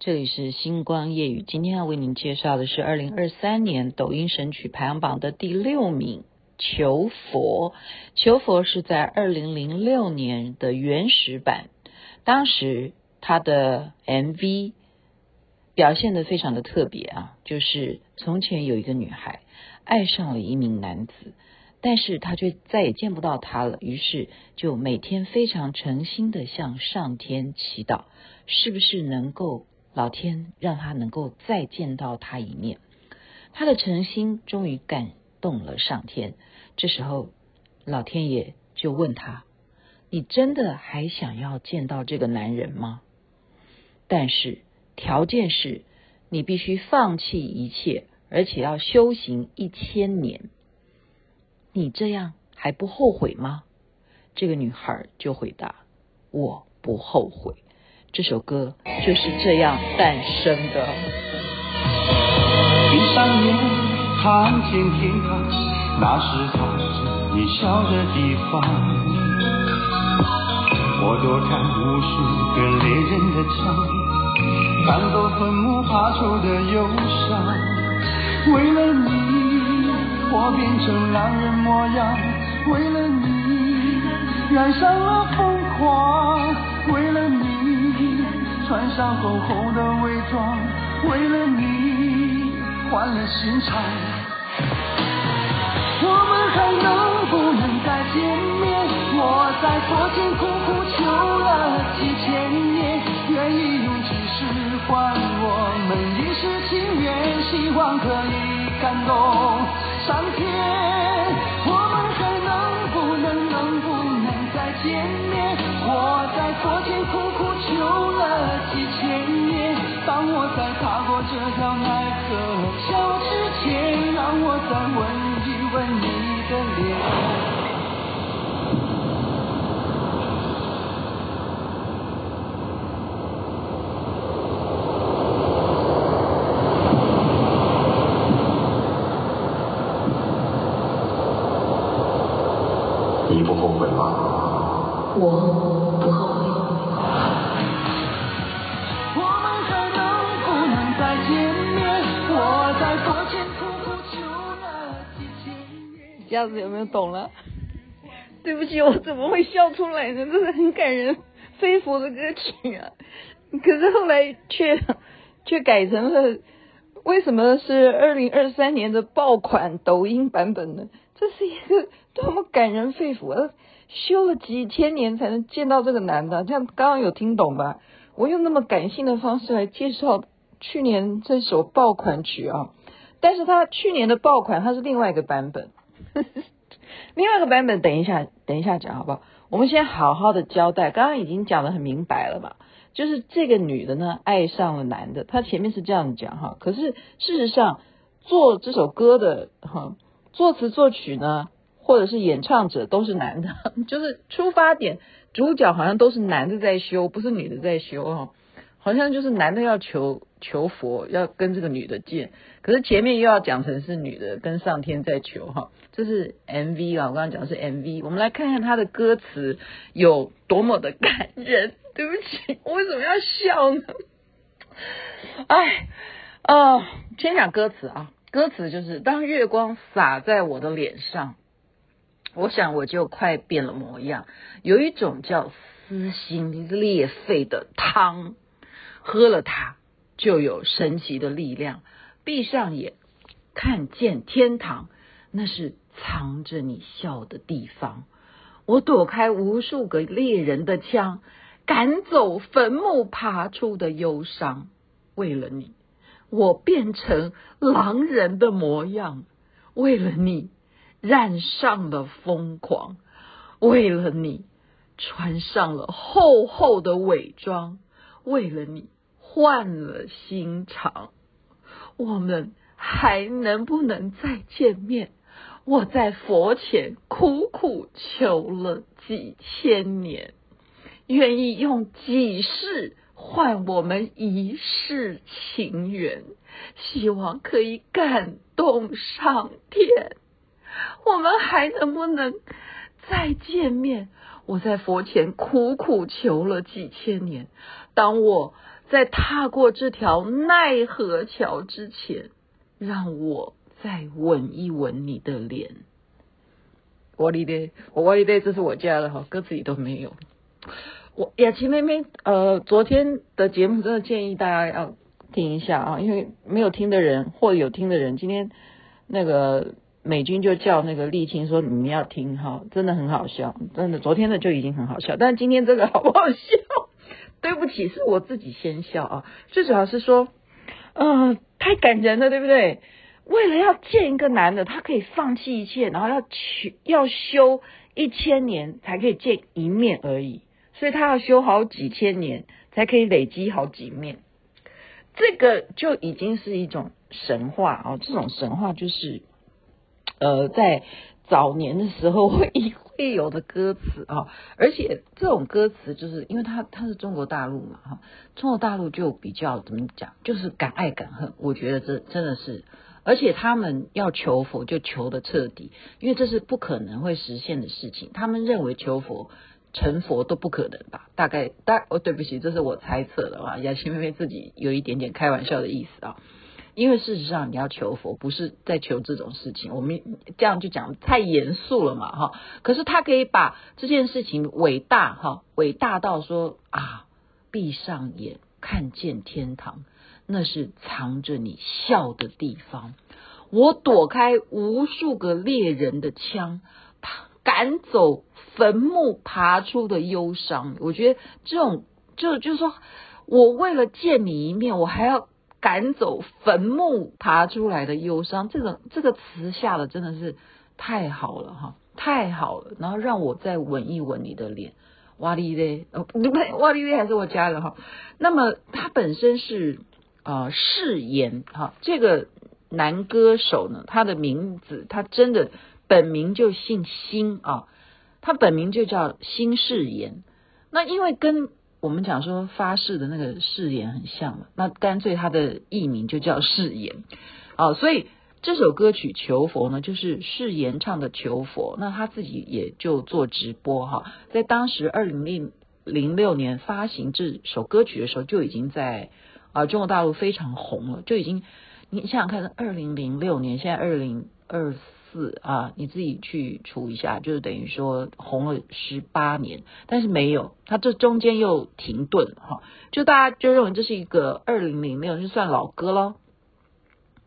这里是星光夜语，今天要为您介绍的是二零二三年抖音神曲排行榜的第六名《求佛》。《求佛》是在二零零六年的原始版，当时他的 MV 表现得非常的特别啊，就是从前有一个女孩爱上了一名男子。但是他却再也见不到他了，于是就每天非常诚心的向上天祈祷，是不是能够老天让他能够再见到他一面？他的诚心终于感动了上天，这时候老天爷就问他：“你真的还想要见到这个男人吗？但是条件是你必须放弃一切，而且要修行一千年。”你这样还不后悔吗？这个女孩就回答：“我不后悔。”这首歌就是这样诞生的。闭上眼，看见天堂，那是他和你笑的地方。我躲开无数个猎人的枪，赶走坟墓爬出的忧伤，为了你。我变成狼人模样，为了你染上了疯狂，穿上厚厚的伪装，为了你换了心肠。我们还能不能再见面？我在佛前苦苦求了几千年，愿意用几世换我们一世情缘，希望可以感动。上天，我不后悔。我们还能不能再见面？我在佛前苦苦求了几千年。这样子有没有懂了？对不起，我怎么会笑出来呢？这是很感人、肺腑的歌曲啊！可是后来却却改成了，为什么是二零二三年的爆款抖音版本呢？这是一个多么感人肺腑啊！修了几千年才能见到这个男的，这样刚刚有听懂吧？我用那么感性的方式来介绍去年这首爆款曲啊，但是他去年的爆款它是另外一个版本，另外一个版本等一下等一下讲好不好？我们先好好的交代，刚刚已经讲得很明白了吧？就是这个女的呢爱上了男的，她前面是这样讲哈，可是事实上做这首歌的哈作词作曲呢？或者是演唱者都是男的，就是出发点主角好像都是男的在修，不是女的在修哈，好像就是男的要求求佛，要跟这个女的见，可是前面又要讲成是女的跟上天在求哈，这是 MV 啊，我刚刚讲的是 MV，我们来看看他的歌词有多么的感人。对不起，我为什么要笑呢？哎，哦、先讲歌词啊，歌词就是当月光洒在我的脸上。我想我就快变了模样，有一种叫撕心裂肺的汤，喝了它就有神奇的力量。闭上眼，看见天堂，那是藏着你笑的地方。我躲开无数个猎人的枪，赶走坟墓爬出的忧伤。为了你，我变成狼人的模样。为了你。染上了疯狂，为了你穿上了厚厚的伪装，为了你换了心肠。我们还能不能再见面？我在佛前苦苦求了几千年，愿意用几世换我们一世情缘，希望可以感动上天。我们还能不能再见面？我在佛前苦苦求了几千年，当我在踏过这条奈何桥之前，让我再吻一吻你的脸。我哩咧，我哩咧，这是我家的哈，歌词里都没有。我雅琪妹妹，呃，昨天的节目真的建议大家要听一下啊，因为没有听的人或有听的人，今天那个美君就叫那个丽青说，你们要听哈，真的很好笑，真的，昨天的就已经很好笑，但是今天这个好不好笑？对不起，是我自己先笑啊，最主要是说，嗯、太感人了，对不对？为了要见一个男的，他可以放弃一切，然后要去要修一千年才可以见一面而已。所以他要修好几千年才可以累积好几面，这个就已经是一种神话哦。这种神话就是，呃，在早年的时候 会会有的歌词啊，而且这种歌词就是因为它它是中国大陆嘛哈，中国大陆就比较怎么讲，就是敢爱敢恨。我觉得这真的是，而且他们要求佛就求的彻底，因为这是不可能会实现的事情。他们认为求佛。成佛都不可能吧？大概大哦，对不起，这是我猜测的啊。雅琪妹妹自己有一点点开玩笑的意思啊，因为事实上你要求佛，不是在求这种事情。我们这样就讲太严肃了嘛，哈。可是他可以把这件事情伟大哈，伟大到说啊，闭上眼看见天堂，那是藏着你笑的地方。我躲开无数个猎人的枪。赶走坟墓爬出的忧伤，我觉得这种就就是说，我为了见你一面，我还要赶走坟墓爬出来的忧伤，这种这个词下的真的是太好了哈，太好了。然后让我再吻一吻你的脸，哇哩嘞，哦，哇哩嘞还是我家的哈。那么他本身是呃誓言哈，这个男歌手呢，他的名字他真的。本名就姓辛啊，他本名就叫辛世言。那因为跟我们讲说发誓的那个誓言很像嘛，那干脆他的艺名就叫誓言啊。所以这首歌曲《求佛》呢，就是誓言唱的《求佛》。那他自己也就做直播哈，在当时二零零六年发行这首歌曲的时候，就已经在啊中国大陆非常红了，就已经你想想看，二零零六年，现在二零二四。啊，你自己去除一下，就是等于说红了十八年，但是没有，它这中间又停顿哈，就大家就认为这是一个二零零六就算老歌咯。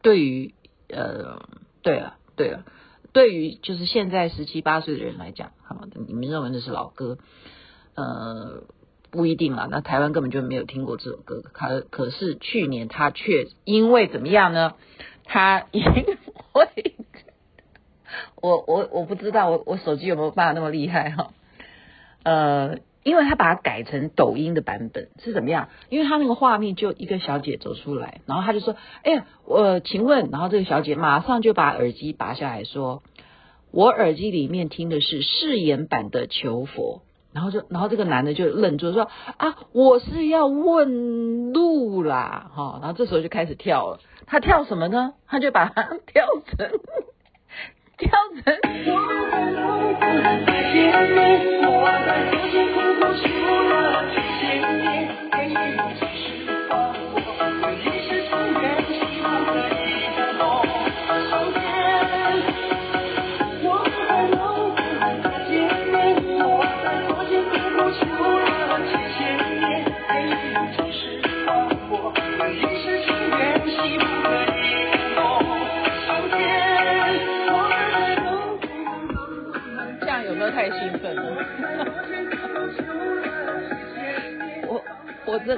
对于呃，对了对了，对于就是现在十七八岁的人来讲，好，你们认为那是老歌，呃，不一定啦。那台湾根本就没有听过这首歌，可可是去年他却因为怎么样呢？他因为。我我我不知道我我手机有没有办法那么厉害哈，呃，因为他把它改成抖音的版本是怎么样？因为他那个画面就一个小姐走出来，然后他就说：“哎呀，我请问。”然后这个小姐马上就把耳机拔下来说：“我耳机里面听的是誓言版的求佛。”然后就然后这个男的就愣住说：“啊，我是要问路啦，哈。”然后这时候就开始跳了，他跳什么呢？他就把它 跳成。跳成。太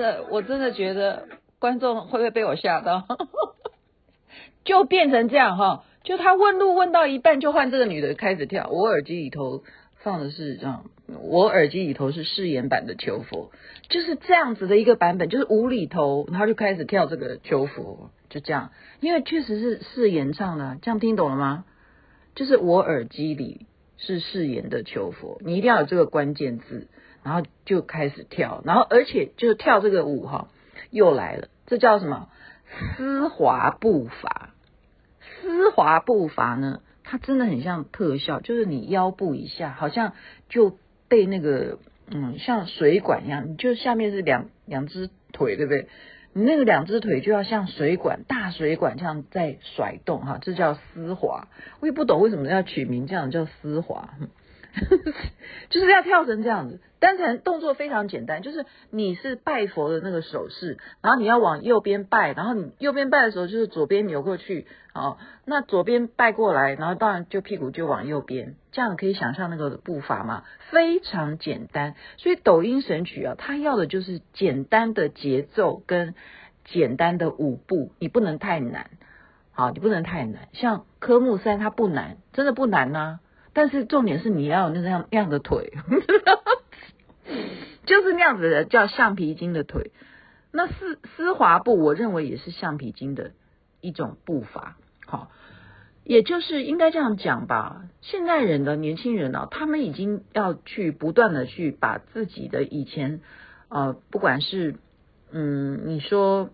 的我真的觉得观众会不会被我吓到？就变成这样哈，就他问路问到一半，就换这个女的开始跳。我耳机里头放的是这样，我耳机里头是誓言版的求佛，就是这样子的一个版本，就是无厘头，然后就开始跳这个求佛，就这样，因为确实是誓言唱的，这样听懂了吗？就是我耳机里。是誓言的求佛，你一定要有这个关键字，然后就开始跳，然后而且就是跳这个舞哈，又来了，这叫什么？丝滑步伐。丝滑步伐呢，它真的很像特效，就是你腰部以下好像就被那个嗯，像水管一样，你就下面是两两只腿，对不对？你那个两只腿就要像水管，大水管这样在甩动哈，这叫丝滑。我也不懂为什么要取名这样叫丝滑。就是要跳成这样子，单纯动作非常简单，就是你是拜佛的那个手势，然后你要往右边拜，然后你右边拜的时候就是左边扭过去，哦，那左边拜过来，然后当然就屁股就往右边，这样可以想象那个步伐嘛，非常简单。所以抖音神曲啊，它要的就是简单的节奏跟简单的舞步，你不能太难，好，你不能太难。像科目三它不难，真的不难呐。但是重点是你要有那样那样的腿，就是那样子的叫橡皮筋的腿。那丝丝滑步，我认为也是橡皮筋的一种步伐。好，也就是应该这样讲吧。现在人的年轻人啊，他们已经要去不断的去把自己的以前呃，不管是嗯，你说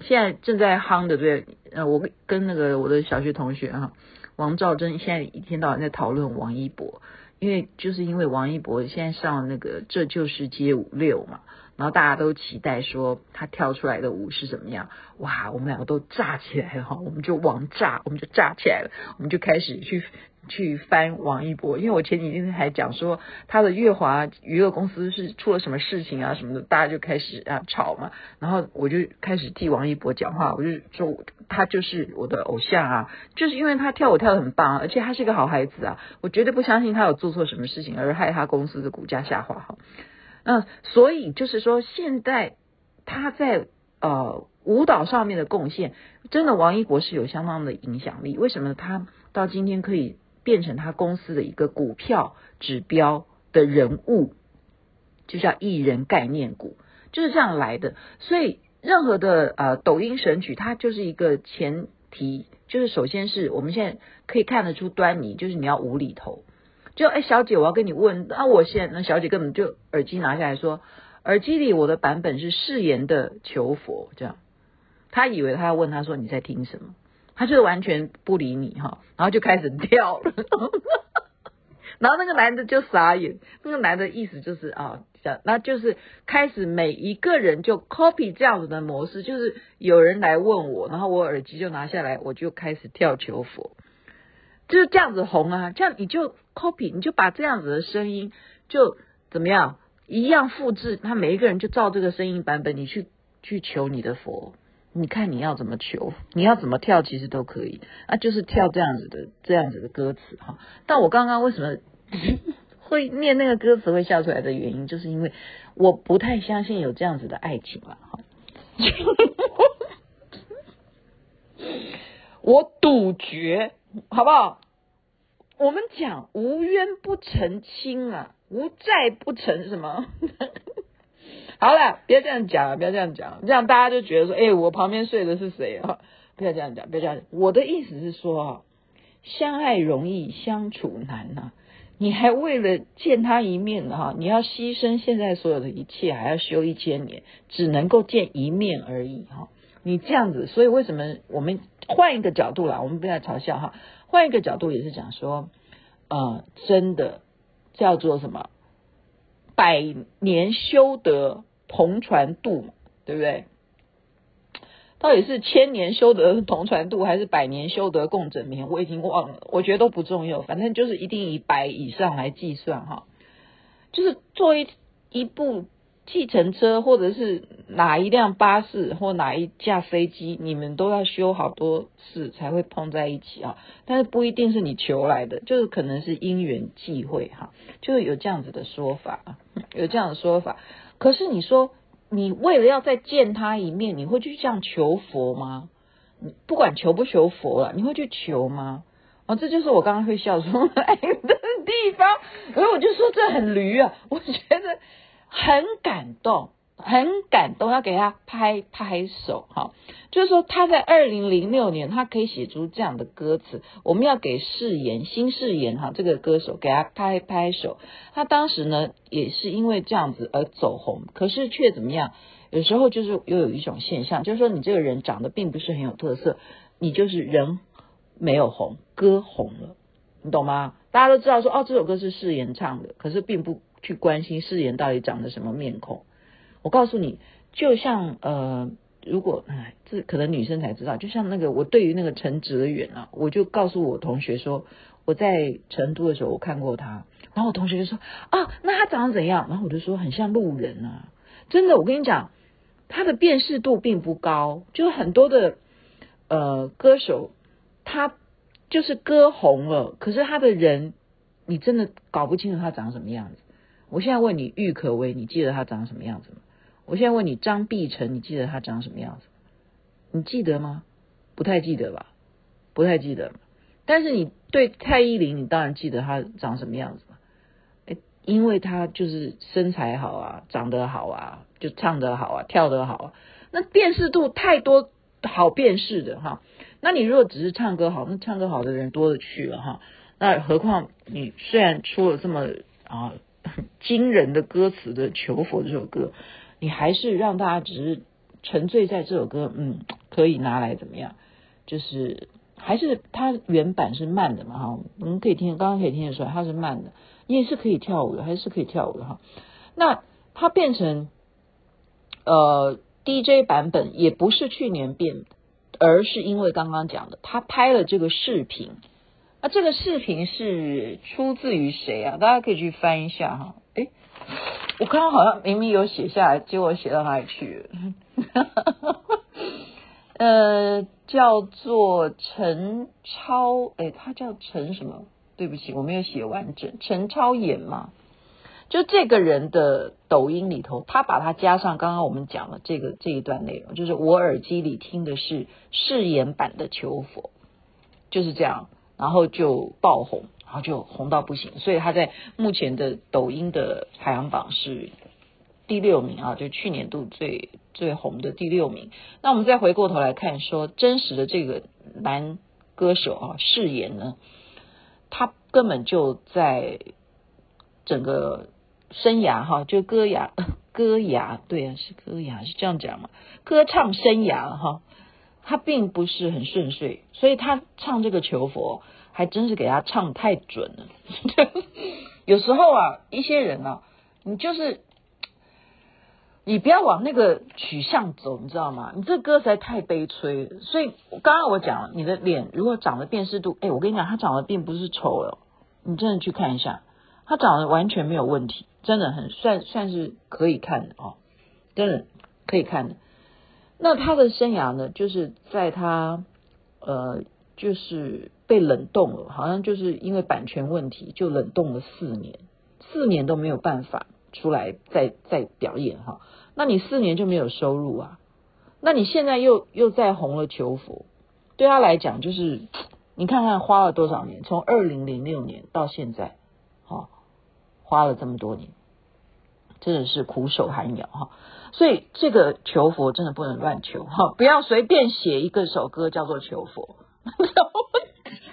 现在正在夯的对，呃，我跟那个我的小学同学哈。王兆珍现在一天到晚在讨论王一博，因为就是因为王一博现在上那个《这就是街舞六》嘛，然后大家都期待说他跳出来的舞是怎么样，哇，我们两个都炸起来了哈，我们就王炸，我们就炸起来了，我们就开始去。去翻王一博，因为我前几天还讲说他的乐华娱乐公司是出了什么事情啊什么的，大家就开始啊吵嘛，然后我就开始替王一博讲话，我就说他就是我的偶像啊，就是因为他跳舞跳得很棒，而且他是一个好孩子啊，我绝对不相信他有做错什么事情而害他公司的股价下滑哈。那所以就是说现在他在呃舞蹈上面的贡献，真的王一博是有相当的影响力，为什么他到今天可以？变成他公司的一个股票指标的人物，就叫艺人概念股，就是这样来的。所以任何的呃抖音神曲，它就是一个前提，就是首先是我们现在可以看得出端倪，就是你要无厘头。就哎，小姐，我要跟你问，那我现在那小姐根本就耳机拿下来说，耳机里我的版本是誓言的求佛，这样，他以为他要问他说你在听什么？他就是完全不理你哈，然后就开始跳了，然后那个男的就傻眼，那个男的意思就是啊，那就是开始每一个人就 copy 这样子的模式，就是有人来问我，然后我耳机就拿下来，我就开始跳求佛，就是这样子红啊，这样你就 copy，你就把这样子的声音就怎么样一样复制，他每一个人就照这个声音版本，你去去求你的佛。你看你要怎么求，你要怎么跳，其实都可以啊，就是跳这样子的这样子的歌词哈。但我刚刚为什么 会念那个歌词会笑出来的原因，就是因为我不太相信有这样子的爱情了哈。我赌绝，好不好？我们讲无冤不成亲啊，无债不成什么。好了，不要这样讲，不要这样讲，这样大家就觉得说，哎、我旁边睡的是谁啊？不要这样讲，不要这样讲。我的意思是说啊，相爱容易相处难呐、啊，你还为了见他一面哈，你要牺牲现在所有的一切，还要修一千年，只能够见一面而已哈。你这样子，所以为什么我们换一个角度啦？我们不要嘲笑哈，换一个角度也是讲说，呃，真的叫做什么，百年修得。同船渡，对不对？到底是千年修得同船渡，还是百年修得共枕眠？我已经忘了，我觉得都不重要，反正就是一定以百以上来计算哈。就是坐一一部计程车，或者是哪一辆巴士，或哪一架飞机，你们都要修好多次才会碰在一起啊。但是不一定是你求来的，就是可能是因缘际会哈，就是有这样子的说法啊，有这样的说法。可是你说，你为了要再见他一面，你会去这样求佛吗？你不管求不求佛了，你会去求吗？哦，这就是我刚刚会笑出来 的地方。所以我就说这很驴啊，我觉得很感动。很感动，要给他拍拍手哈。就是说他在二零零六年，他可以写出这样的歌词，我们要给誓言新誓言哈，这个歌手给他拍拍手。他当时呢也是因为这样子而走红，可是却怎么样？有时候就是又有一种现象，就是说你这个人长得并不是很有特色，你就是人没有红，歌红了，你懂吗？大家都知道说哦，这首歌是誓言唱的，可是并不。去关心誓言到底长得什么面孔。我告诉你，就像呃，如果哎，这可能女生才知道，就像那个我对于那个陈哲远啊，我就告诉我同学说，我在成都的时候我看过他，然后我同学就说啊，那他长得怎样？然后我就说很像路人啊，真的，我跟你讲，他的辨识度并不高，就很多的呃歌手，他就是歌红了，可是他的人你真的搞不清楚他长什么样子。我现在问你，郁可唯，你记得他长什么样子吗？我现在问你，张碧晨，你记得他长什么样子？你记得吗？不太记得吧？不太记得。但是你对蔡依林，你当然记得她长什么样子嘛？诶，因为她就是身材好啊，长得好啊，就唱得好啊，跳得好啊。那辨识度太多，好辨识的哈。那你如果只是唱歌好，那唱歌好的人多了去了哈。那何况你虽然出了这么啊 惊人的歌词的《求佛》这首歌。你还是让大家只是沉醉在这首歌，嗯，可以拿来怎么样？就是还是它原版是慢的嘛，哈，我们可以听，刚刚可以听得出来它是慢的，你也是可以跳舞的，还是可以跳舞的哈。那它变成呃 DJ 版本，也不是去年变，而是因为刚刚讲的，他拍了这个视频，那这个视频是出自于谁啊？大家可以去翻一下哈，我刚刚好像明明有写下来，结果写到哪里去了？呃，叫做陈超，哎，他叫陈什么？对不起，我没有写完整。陈超演嘛，就这个人的抖音里头，他把他加上刚刚我们讲的这个这一段内容，就是我耳机里听的是誓言版的求佛，就是这样，然后就爆红。然后就红到不行，所以他在目前的抖音的排行榜是第六名啊，就去年度最最红的第六名。那我们再回过头来看，说真实的这个男歌手啊，誓言呢，他根本就在整个生涯哈，就歌涯 歌涯，对啊，是歌涯是这样讲嘛，歌唱生涯哈，他并不是很顺遂，所以他唱这个求佛。还真是给他唱太准了，有时候啊，一些人啊，你就是你不要往那个取向走，你知道吗？你这歌实在太悲催了。所以刚刚我讲了，你的脸如果长得辨识度，哎，我跟你讲，他长得并不是丑了，你真的去看一下，他长得完全没有问题，真的很算算是可以看的哦，真的可以看的。那他的生涯呢，就是在他呃。就是被冷冻了，好像就是因为版权问题，就冷冻了四年，四年都没有办法出来再再表演哈。那你四年就没有收入啊？那你现在又又再红了求佛，对他来讲就是你看看花了多少年，从二零零六年到现在，哈，花了这么多年，真的是苦守寒窑哈。所以这个求佛真的不能乱求哈，不要随便写一个首歌叫做求佛。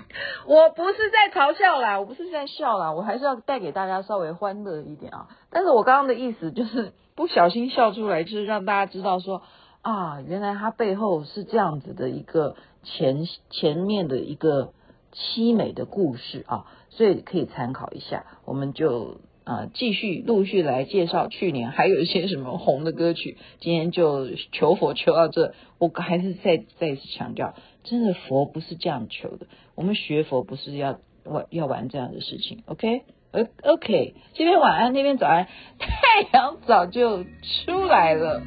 我不是在嘲笑啦，我不是在笑啦，我还是要带给大家稍微欢乐一点啊。但是我刚刚的意思就是不小心笑出来，就是让大家知道说啊，原来他背后是这样子的一个前前面的一个凄美的故事啊，所以可以参考一下。我们就。啊，继续陆续来介绍去年还有一些什么红的歌曲。今天就求佛求到这，我还是再再一次强调，真的佛不是这样求的。我们学佛不是要玩要玩这样的事情。OK，OK，这边晚安，那边早安，太阳早就出来了。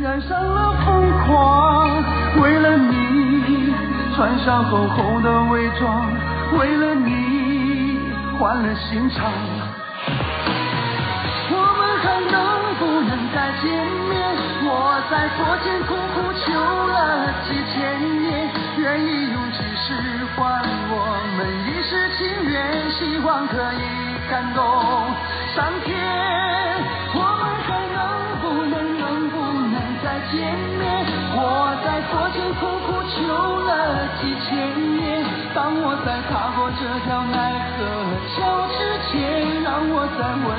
染上了疯狂，为了你穿上厚厚的伪装，为了你换了心肠。我们还能不能再见面，我在佛前苦踏过这条奈何桥之前，让我再吻一吻你的脸。